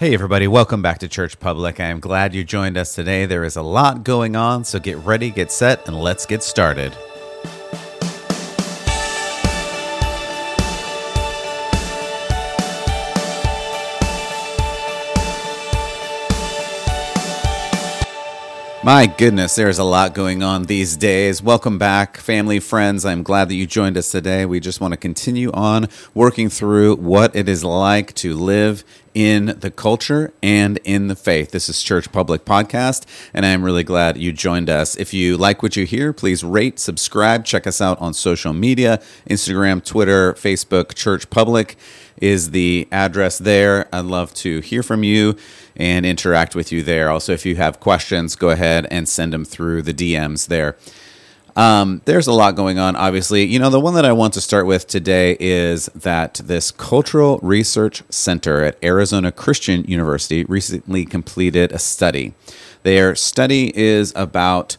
Hey, everybody, welcome back to Church Public. I am glad you joined us today. There is a lot going on, so get ready, get set, and let's get started. My goodness, there's a lot going on these days. Welcome back, family, friends. I'm glad that you joined us today. We just want to continue on working through what it is like to live in the culture and in the faith. This is Church Public Podcast, and I'm really glad you joined us. If you like what you hear, please rate, subscribe, check us out on social media Instagram, Twitter, Facebook, Church Public is the address there. I'd love to hear from you and interact with you there. Also, if you have questions, go ahead and send them through the DMs there. Um, there's a lot going on, obviously. You know, the one that I want to start with today is that this Cultural Research Center at Arizona Christian University recently completed a study. Their study is about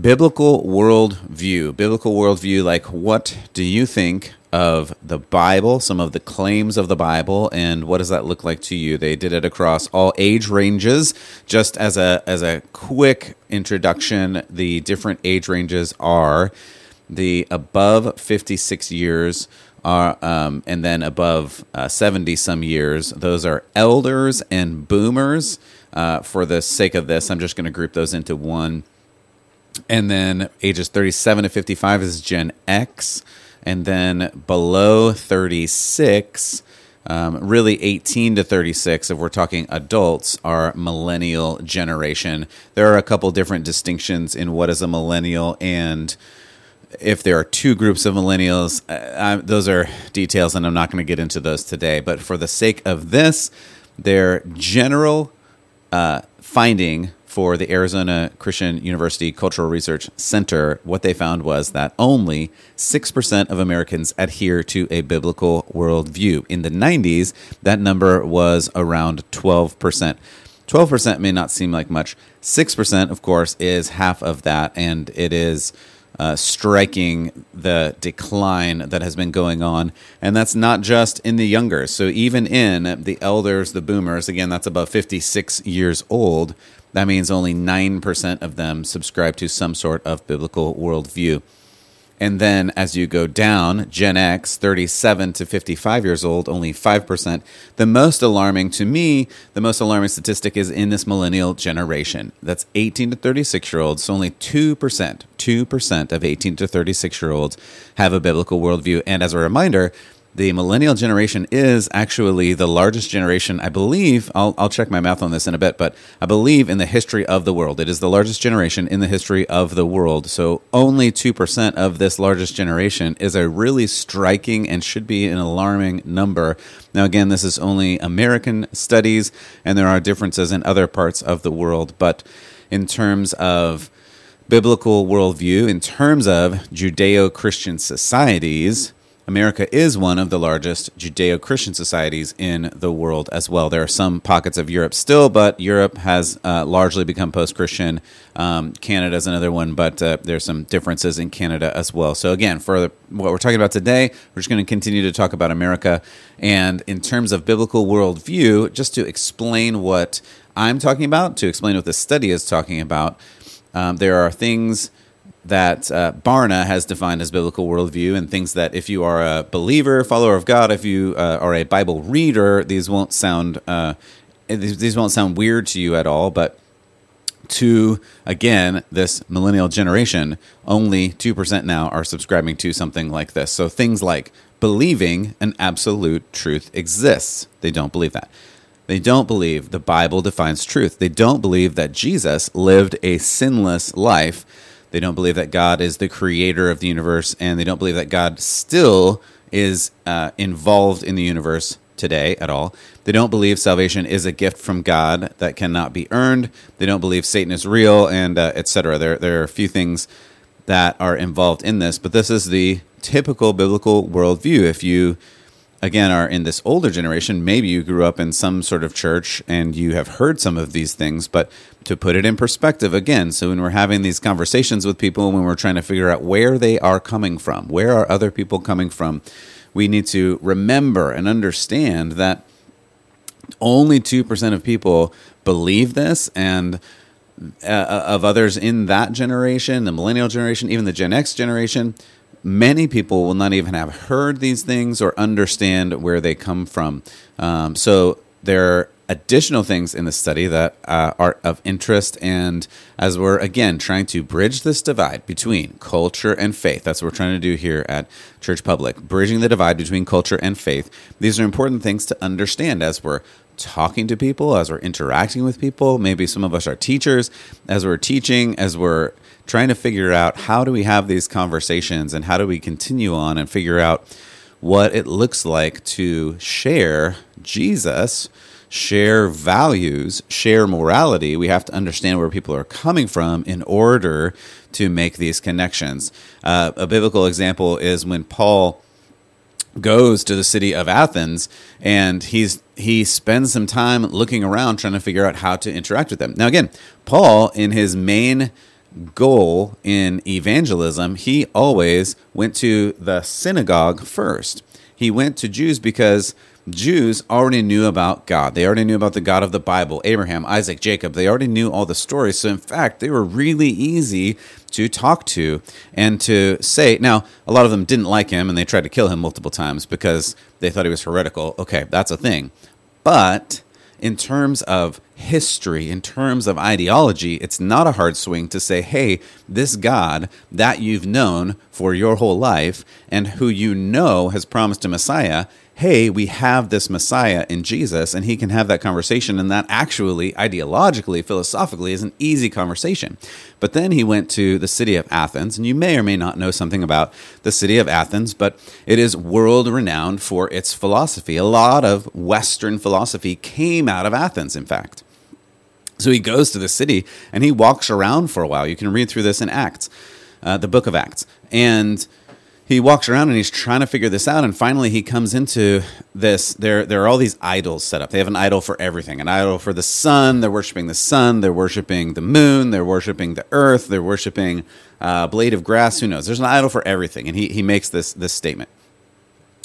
biblical worldview. Biblical worldview, like what do you think of the Bible, some of the claims of the Bible, and what does that look like to you? They did it across all age ranges. Just as a as a quick introduction, the different age ranges are the above fifty six years. Are, um, and then above uh, 70 some years, those are elders and boomers. Uh, for the sake of this, I'm just going to group those into one. And then ages 37 to 55 is Gen X and then below 36 um, really 18 to 36 if we're talking adults are millennial generation. There are a couple different distinctions in what is a millennial and if there are two groups of millennials uh, those are details and i'm not going to get into those today. But for the sake of this their general uh, finding for the Arizona Christian University Cultural Research Center, what they found was that only 6% of Americans adhere to a biblical worldview. In the 90s, that number was around 12%. 12% may not seem like much. 6%, of course, is half of that, and it is uh, striking the decline that has been going on. And that's not just in the younger. So even in the elders, the boomers, again, that's about 56 years old, that means only 9% of them subscribe to some sort of biblical worldview. And then as you go down, Gen X, 37 to 55 years old, only 5%. The most alarming to me, the most alarming statistic is in this millennial generation. That's 18 to 36 year olds. So only 2%, 2% of 18 to 36 year olds have a biblical worldview. And as a reminder, the millennial generation is actually the largest generation, I believe. I'll, I'll check my math on this in a bit, but I believe in the history of the world. It is the largest generation in the history of the world. So only 2% of this largest generation is a really striking and should be an alarming number. Now, again, this is only American studies, and there are differences in other parts of the world, but in terms of biblical worldview, in terms of Judeo Christian societies, America is one of the largest Judeo Christian societies in the world as well. There are some pockets of Europe still, but Europe has uh, largely become post Christian. Um, Canada is another one, but uh, there's some differences in Canada as well. So, again, for the, what we're talking about today, we're just going to continue to talk about America. And in terms of biblical worldview, just to explain what I'm talking about, to explain what the study is talking about, um, there are things that uh, Barna has defined as biblical worldview, and things that if you are a believer, follower of God, if you uh, are a Bible reader, these won't sound uh, these, won't sound weird to you at all. But to again this millennial generation, only two percent now are subscribing to something like this. So things like believing an absolute truth exists, they don't believe that. They don't believe the Bible defines truth. They don't believe that Jesus lived a sinless life they don't believe that God is the creator of the universe, and they don't believe that God still is uh, involved in the universe today at all. They don't believe salvation is a gift from God that cannot be earned. They don't believe Satan is real, and uh, etc. There, there are a few things that are involved in this, but this is the typical biblical worldview. If you again are in this older generation, maybe you grew up in some sort of church and you have heard some of these things, but to put it in perspective again, so when we're having these conversations with people, when we're trying to figure out where they are coming from, where are other people coming from, we need to remember and understand that only 2% of people believe this and uh, of others in that generation the millennial generation even the gen x generation many people will not even have heard these things or understand where they come from. Um, so there additional things in the study that uh, are of interest. And as we're again trying to bridge this divide between culture and faith, that's what we're trying to do here at Church Public, bridging the divide between culture and faith. These are important things to understand as we're talking to people, as we're interacting with people. Maybe some of us are teachers, as we're teaching, as we're trying to figure out how do we have these conversations and how do we continue on and figure out what it looks like to share Jesus share values, share morality, we have to understand where people are coming from in order to make these connections. Uh, a biblical example is when Paul goes to the city of Athens and he's he spends some time looking around trying to figure out how to interact with them. Now again, Paul in his main goal in evangelism, he always went to the synagogue first. He went to Jews because Jews already knew about God. They already knew about the God of the Bible, Abraham, Isaac, Jacob. They already knew all the stories. So, in fact, they were really easy to talk to and to say. Now, a lot of them didn't like him and they tried to kill him multiple times because they thought he was heretical. Okay, that's a thing. But in terms of history, in terms of ideology, it's not a hard swing to say, hey, this God that you've known for your whole life and who you know has promised a Messiah hey, we have this Messiah in Jesus, and he can have that conversation. And that actually, ideologically, philosophically, is an easy conversation. But then he went to the city of Athens, and you may or may not know something about the city of Athens, but it is world renowned for its philosophy. A lot of Western philosophy came out of Athens, in fact. So he goes to the city and he walks around for a while. You can read through this in Acts, uh, the book of Acts. And he walks around and he's trying to figure this out and finally he comes into this. There there are all these idols set up. They have an idol for everything an idol for the sun they're worshiping the sun they're worshiping the moon they're worshiping the earth they're worshiping uh, blade of grass who knows? There's an idol for everything and he, he makes this this statement.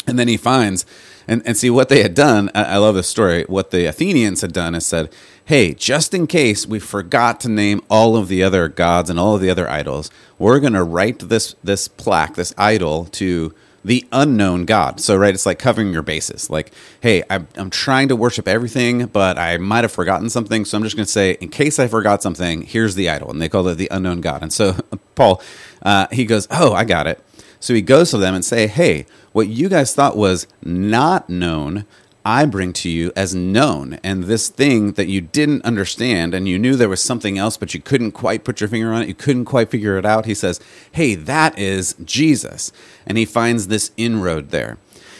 And then he finds and, and see what they had done I, I love this story what the athenians had done is said hey, just in case we forgot to name all of the other gods and all of the other idols, we're going to write this this plaque, this idol to the unknown God. So, right, it's like covering your bases. Like, hey, I'm, I'm trying to worship everything, but I might have forgotten something. So I'm just going to say, in case I forgot something, here's the idol. And they call it the unknown God. And so Paul, uh, he goes, oh, I got it. So he goes to them and say, hey, what you guys thought was not known, I bring to you as known. And this thing that you didn't understand and you knew there was something else, but you couldn't quite put your finger on it, you couldn't quite figure it out. He says, Hey, that is Jesus. And he finds this inroad there.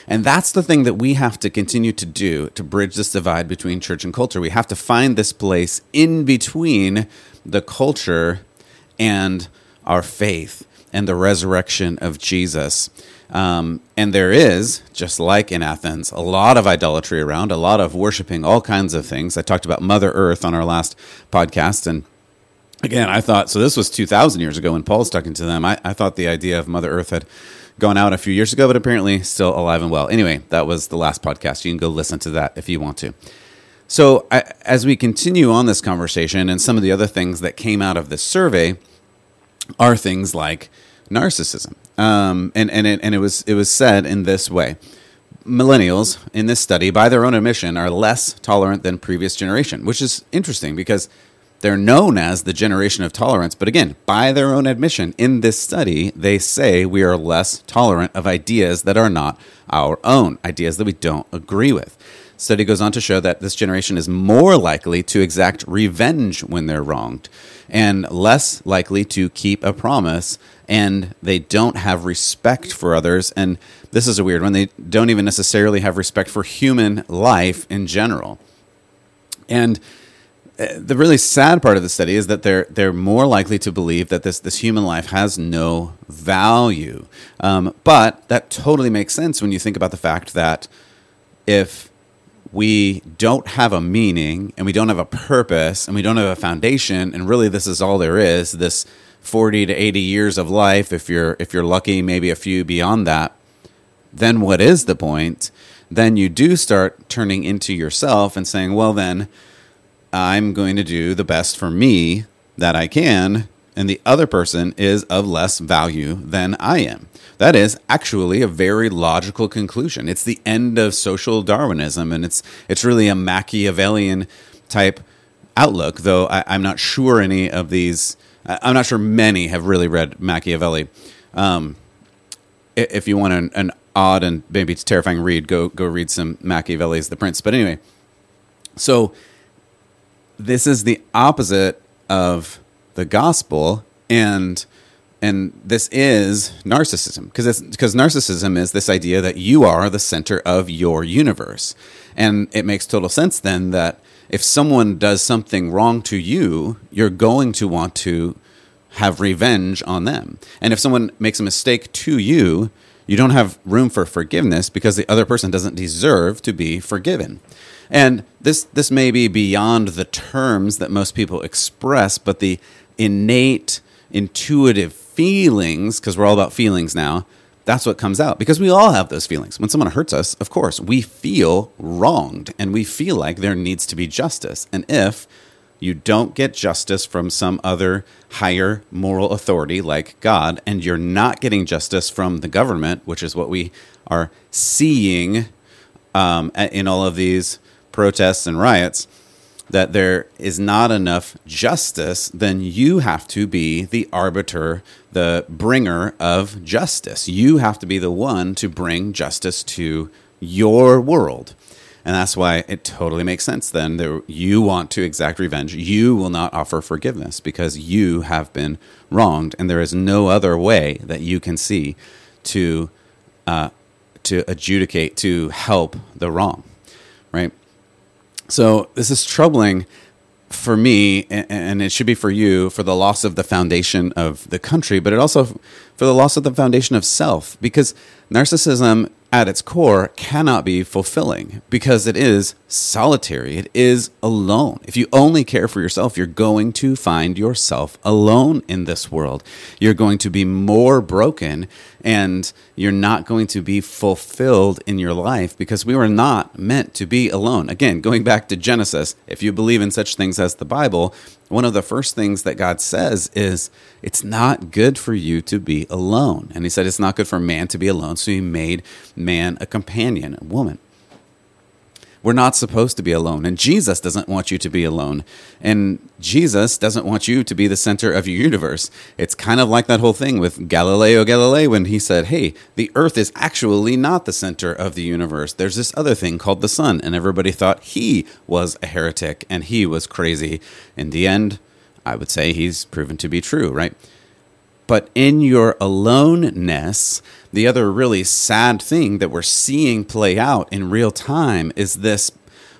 And that's the thing that we have to continue to do to bridge this divide between church and culture. We have to find this place in between the culture and our faith and the resurrection of Jesus. Um, and there is, just like in Athens, a lot of idolatry around, a lot of worshiping all kinds of things. I talked about Mother Earth on our last podcast. And again, I thought, so this was 2,000 years ago when Paul's talking to them. I, I thought the idea of Mother Earth had gone out a few years ago, but apparently still alive and well. Anyway, that was the last podcast. You can go listen to that if you want to. So, I, as we continue on this conversation, and some of the other things that came out of this survey are things like narcissism. Um, and and it, and it was it was said in this way: millennials in this study, by their own admission, are less tolerant than previous generation, which is interesting because they're known as the generation of tolerance. But again, by their own admission, in this study, they say we are less tolerant of ideas that are not our own, ideas that we don't agree with. Study goes on to show that this generation is more likely to exact revenge when they're wronged and less likely to keep a promise and they don't have respect for others. And this is a weird one. They don't even necessarily have respect for human life in general. And uh, the really sad part of the study is that they're they're more likely to believe that this this human life has no value. Um, but that totally makes sense when you think about the fact that if we don't have a meaning and we don't have a purpose and we don't have a foundation and really this is all there is this 40 to 80 years of life if you're if you're lucky maybe a few beyond that then what is the point? Then you do start turning into yourself and saying, well, then I'm going to do the best for me that I can, and the other person is of less value than I am. That is actually a very logical conclusion. It's the end of social Darwinism, and it's it's really a Machiavellian type outlook. Though I, am not sure any of these. I'm not sure many have really read Machiavelli. Um, if you want an, an odd and maybe it's terrifying read, go go read some Machiavelli's The Prince. But anyway, so this is the opposite of the gospel, and and this is narcissism because because narcissism is this idea that you are the center of your universe, and it makes total sense then that if someone does something wrong to you, you're going to want to have revenge on them, and if someone makes a mistake to you, you don't have room for forgiveness because the other person doesn't deserve to be forgiven. And this this may be beyond the terms that most people express, but the innate intuitive feelings because we're all about feelings now. That's what comes out because we all have those feelings. When someone hurts us, of course, we feel wronged and we feel like there needs to be justice. And if you don't get justice from some other higher moral authority like God, and you're not getting justice from the government, which is what we are seeing um, in all of these protests and riots, that there is not enough justice, then you have to be the arbiter, the bringer of justice. You have to be the one to bring justice to your world. And that's why it totally makes sense then that you want to exact revenge. You will not offer forgiveness because you have been wronged. And there is no other way that you can see to, uh, to adjudicate, to help the wrong, right? So this is troubling for me, and it should be for you, for the loss of the foundation of the country, but it also for the loss of the foundation of self, because narcissism at its core cannot be fulfilling because it is solitary. It is alone. If you only care for yourself, you're going to find yourself alone in this world. You're going to be more broken and you're not going to be fulfilled in your life because we were not meant to be alone. Again, going back to Genesis, if you believe in such things as the Bible, one of the first things that God says is, It's not good for you to be alone. And He said, It's not good for man to be alone. So He made man a companion, a woman. We're not supposed to be alone. And Jesus doesn't want you to be alone. And Jesus doesn't want you to be the center of your universe. It's kind of like that whole thing with Galileo Galilei when he said, hey, the earth is actually not the center of the universe. There's this other thing called the sun. And everybody thought he was a heretic and he was crazy. In the end, I would say he's proven to be true, right? But in your aloneness, the other really sad thing that we're seeing play out in real time is this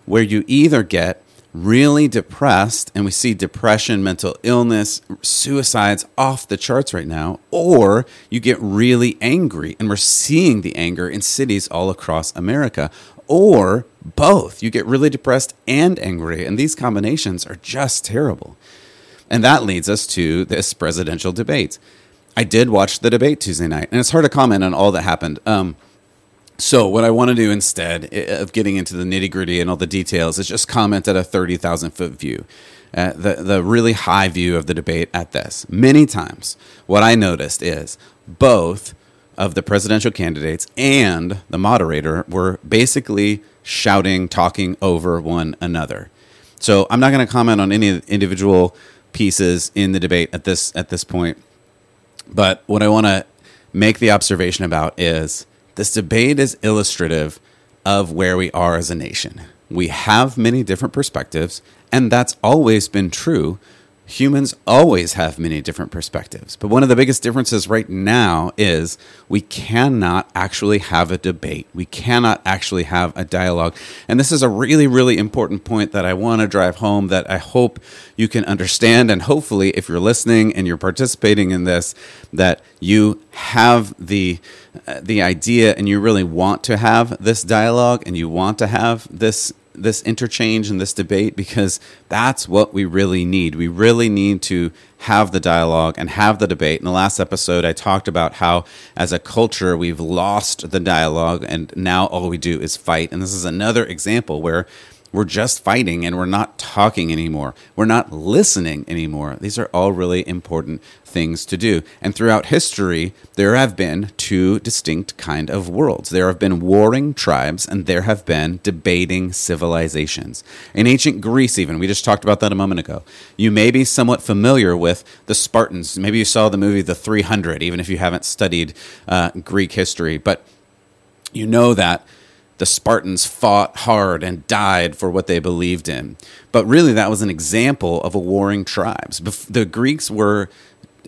where you either get really depressed, and we see depression, mental illness, suicides off the charts right now, or you get really angry, and we're seeing the anger in cities all across America, or both. You get really depressed and angry, and these combinations are just terrible. And that leads us to this presidential debate. I did watch the debate Tuesday night, and it's hard to comment on all that happened. Um, so, what I want to do instead of getting into the nitty gritty and all the details is just comment at a 30,000 foot view, uh, the, the really high view of the debate at this. Many times, what I noticed is both of the presidential candidates and the moderator were basically shouting, talking over one another. So, I'm not going to comment on any individual pieces in the debate at this at this point. But what I want to make the observation about is this debate is illustrative of where we are as a nation. We have many different perspectives, and that's always been true humans always have many different perspectives. But one of the biggest differences right now is we cannot actually have a debate. We cannot actually have a dialogue. And this is a really, really important point that I want to drive home that I hope you can understand. And hopefully, if you're listening and you're participating in this, that you have the uh, the idea and you really want to have this dialogue and you want to have this this interchange and this debate because that's what we really need. We really need to have the dialogue and have the debate. In the last episode, I talked about how, as a culture, we've lost the dialogue and now all we do is fight. And this is another example where we're just fighting and we're not talking anymore. We're not listening anymore. These are all really important things to do. And throughout history, there have been two distinct kind of worlds. There have been warring tribes and there have been debating civilizations. In ancient Greece even, we just talked about that a moment ago. You may be somewhat familiar with the Spartans. Maybe you saw the movie The 300 even if you haven't studied uh, Greek history, but you know that the Spartans fought hard and died for what they believed in. But really, that was an example of a warring tribes. The Greeks were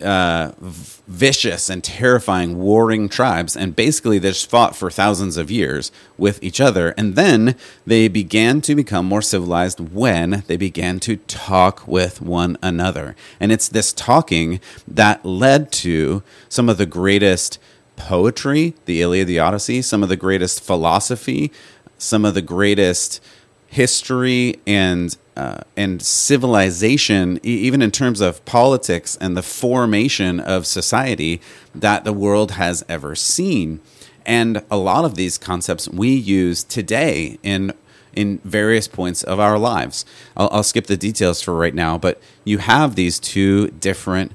uh, vicious and terrifying warring tribes, and basically they just fought for thousands of years with each other. And then they began to become more civilized when they began to talk with one another. And it's this talking that led to some of the greatest poetry, the Iliad, the Odyssey, some of the greatest philosophy, some of the greatest history and uh, and civilization, e- even in terms of politics and the formation of society that the world has ever seen. And a lot of these concepts we use today in in various points of our lives. I'll, I'll skip the details for right now, but you have these two different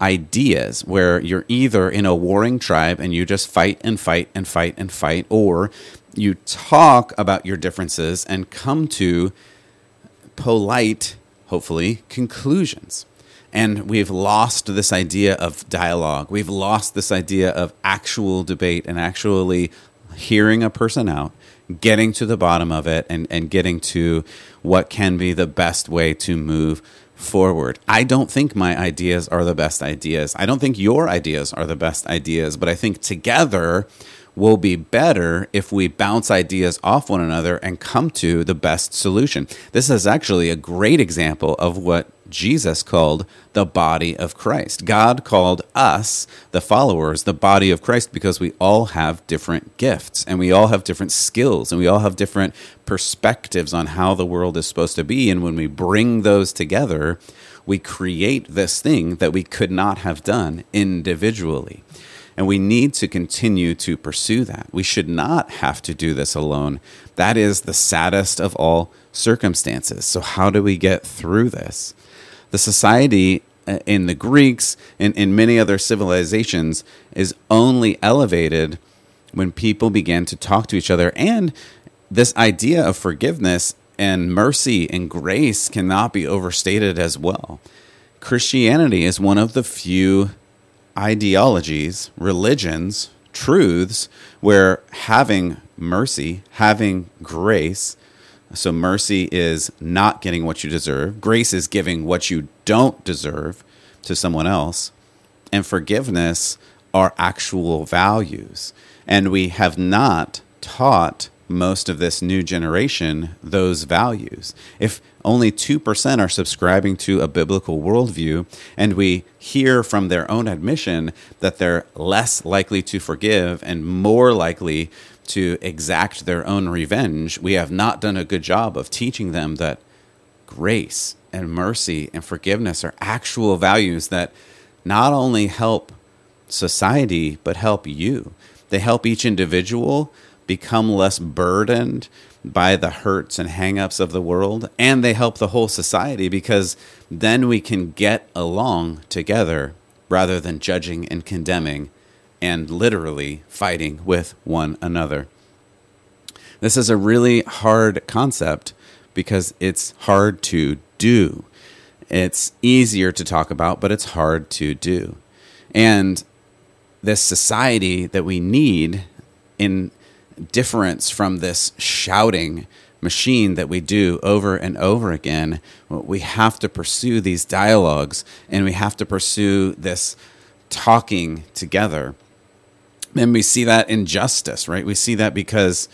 ideas where you're either in a warring tribe and you just fight and fight and fight and fight, or you talk about your differences and come to polite, hopefully, conclusions. And we've lost this idea of dialogue. We've lost this idea of actual debate and actually hearing a person out, getting to the bottom of it, and, and getting to what can be the best way to move forward. I don't think my ideas are the best ideas. I don't think your ideas are the best ideas, but I think together will be better if we bounce ideas off one another and come to the best solution. This is actually a great example of what Jesus called the body of Christ. God called us, the followers, the body of Christ because we all have different gifts and we all have different skills and we all have different perspectives on how the world is supposed to be. And when we bring those together, we create this thing that we could not have done individually. And we need to continue to pursue that. We should not have to do this alone. That is the saddest of all circumstances. So, how do we get through this? The society uh, in the Greeks and in many other civilizations is only elevated when people began to talk to each other. And this idea of forgiveness and mercy and grace cannot be overstated as well. Christianity is one of the few ideologies, religions, truths where having mercy, having grace, so mercy is not getting what you deserve, grace is giving what you don't deserve to someone else, and forgiveness are actual values. And we have not taught most of this new generation those values. If only 2% are subscribing to a biblical worldview, and we hear from their own admission that they're less likely to forgive and more likely to exact their own revenge, we have not done a good job of teaching them that grace and mercy and forgiveness are actual values that not only help society, but help you. They help each individual become less burdened by the hurts and hangups of the world, and they help the whole society because then we can get along together rather than judging and condemning and literally fighting with one another. This is a really hard concept because it's hard to do. It's easier to talk about, but it's hard to do. And this society that we need in difference from this shouting machine that we do over and over again. We have to pursue these dialogues and we have to pursue this talking together. And we see that injustice, right? We see that because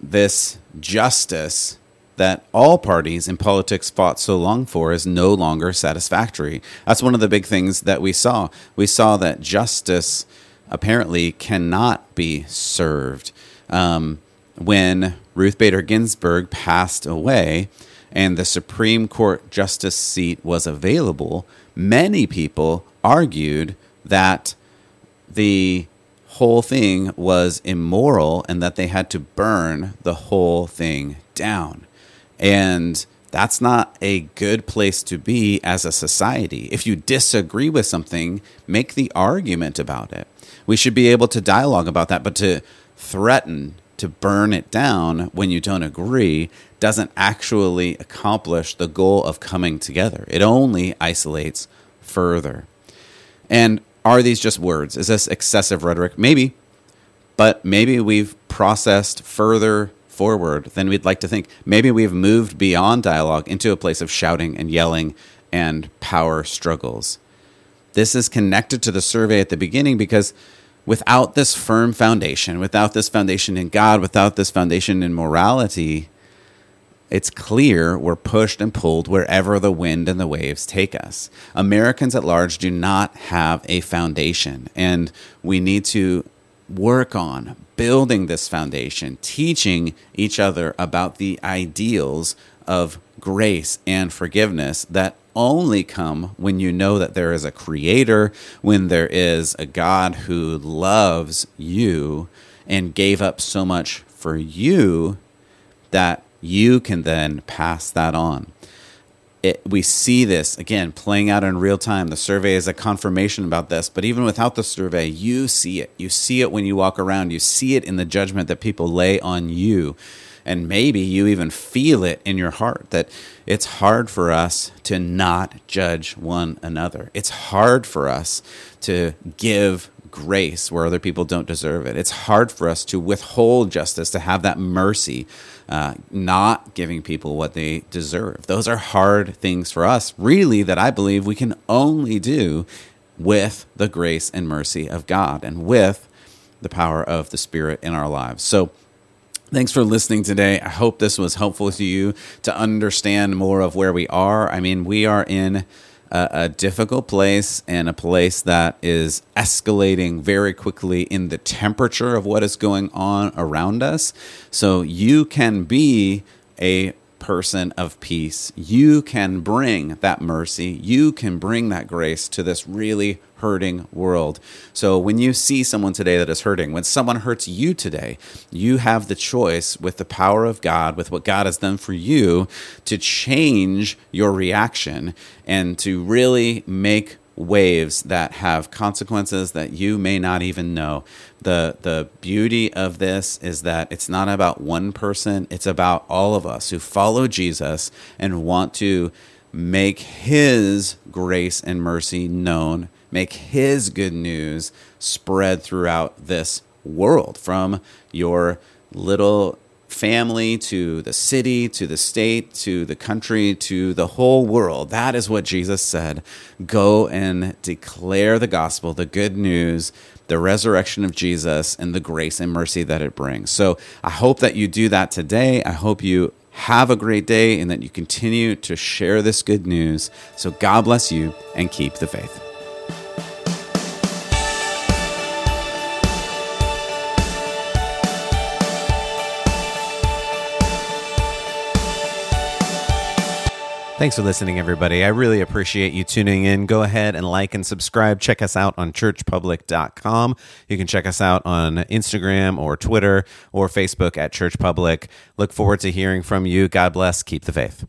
this justice that all parties in politics fought so long for is no longer satisfactory. That's one of the big things that we saw. We saw that justice apparently cannot be served um, when Ruth Bader Ginsburg passed away and the Supreme Court justice seat was available, many people argued that the whole thing was immoral and that they had to burn the whole thing down. And that's not a good place to be as a society. If you disagree with something, make the argument about it. We should be able to dialogue about that, but to threaten to burn it down when you don't agree doesn't actually accomplish the goal of coming together. It only isolates further. And are these just words? Is this excessive rhetoric? Maybe, but maybe we've processed further forward than we'd like to think. Maybe we've moved beyond dialogue into a place of shouting and yelling and power struggles. This is connected to the survey at the beginning because without this firm foundation, without this foundation in God, without this foundation in morality, it's clear we're pushed and pulled wherever the wind and the waves take us. Americans at large do not have a foundation, and we need to work on building this foundation, teaching each other about the ideals of grace and forgiveness that only come when you know that there is a creator, when there is a God who loves you and gave up so much for you that you can then pass that on. It, we see this again playing out in real time. The survey is a confirmation about this, but even without the survey, you see it. You see it when you walk around. You see it in the judgment that people lay on you. And maybe you even feel it in your heart that it's hard for us to not judge one another. It's hard for us to give grace where other people don't deserve it. It's hard for us to withhold justice, to have that mercy, uh, not giving people what they deserve. Those are hard things for us, really, that I believe we can only do with the grace and mercy of God and with the power of the Spirit in our lives. So, Thanks for listening today. I hope this was helpful to you to understand more of where we are. I mean, we are in a, a, difficult place and a place that is escalating very quickly in the temperature of what is going on around us. So you can be a person of peace. You can bring that mercy, you can bring that grace to this really hurting world. So when you see someone today that is hurting, when someone hurts you today, you have the choice with the power of God, with what God has done for you, to change your reaction and to really make waves that have consequences that you may not even know. The the beauty of this is that it's not about one person, it's about all of us who follow Jesus and want to make his grace and mercy known, make his good news spread throughout this world from your little family to the city to the state to the country to the whole world. That is what Jesus said. Go and declare the gospel, the good news, the resurrection of Jesus, and the grace and mercy that it brings. So I hope that you do that today. I hope you have a great day and that you continue to share this good news. So God bless you and keep the faith. Thanks for listening, everybody. I really appreciate you tuning in. Go ahead and like and subscribe. Check us out on churchpublic.com. You can check us out on Instagram or Twitter or Facebook at Church Public. Look forward to hearing from you. God bless. Keep the faith.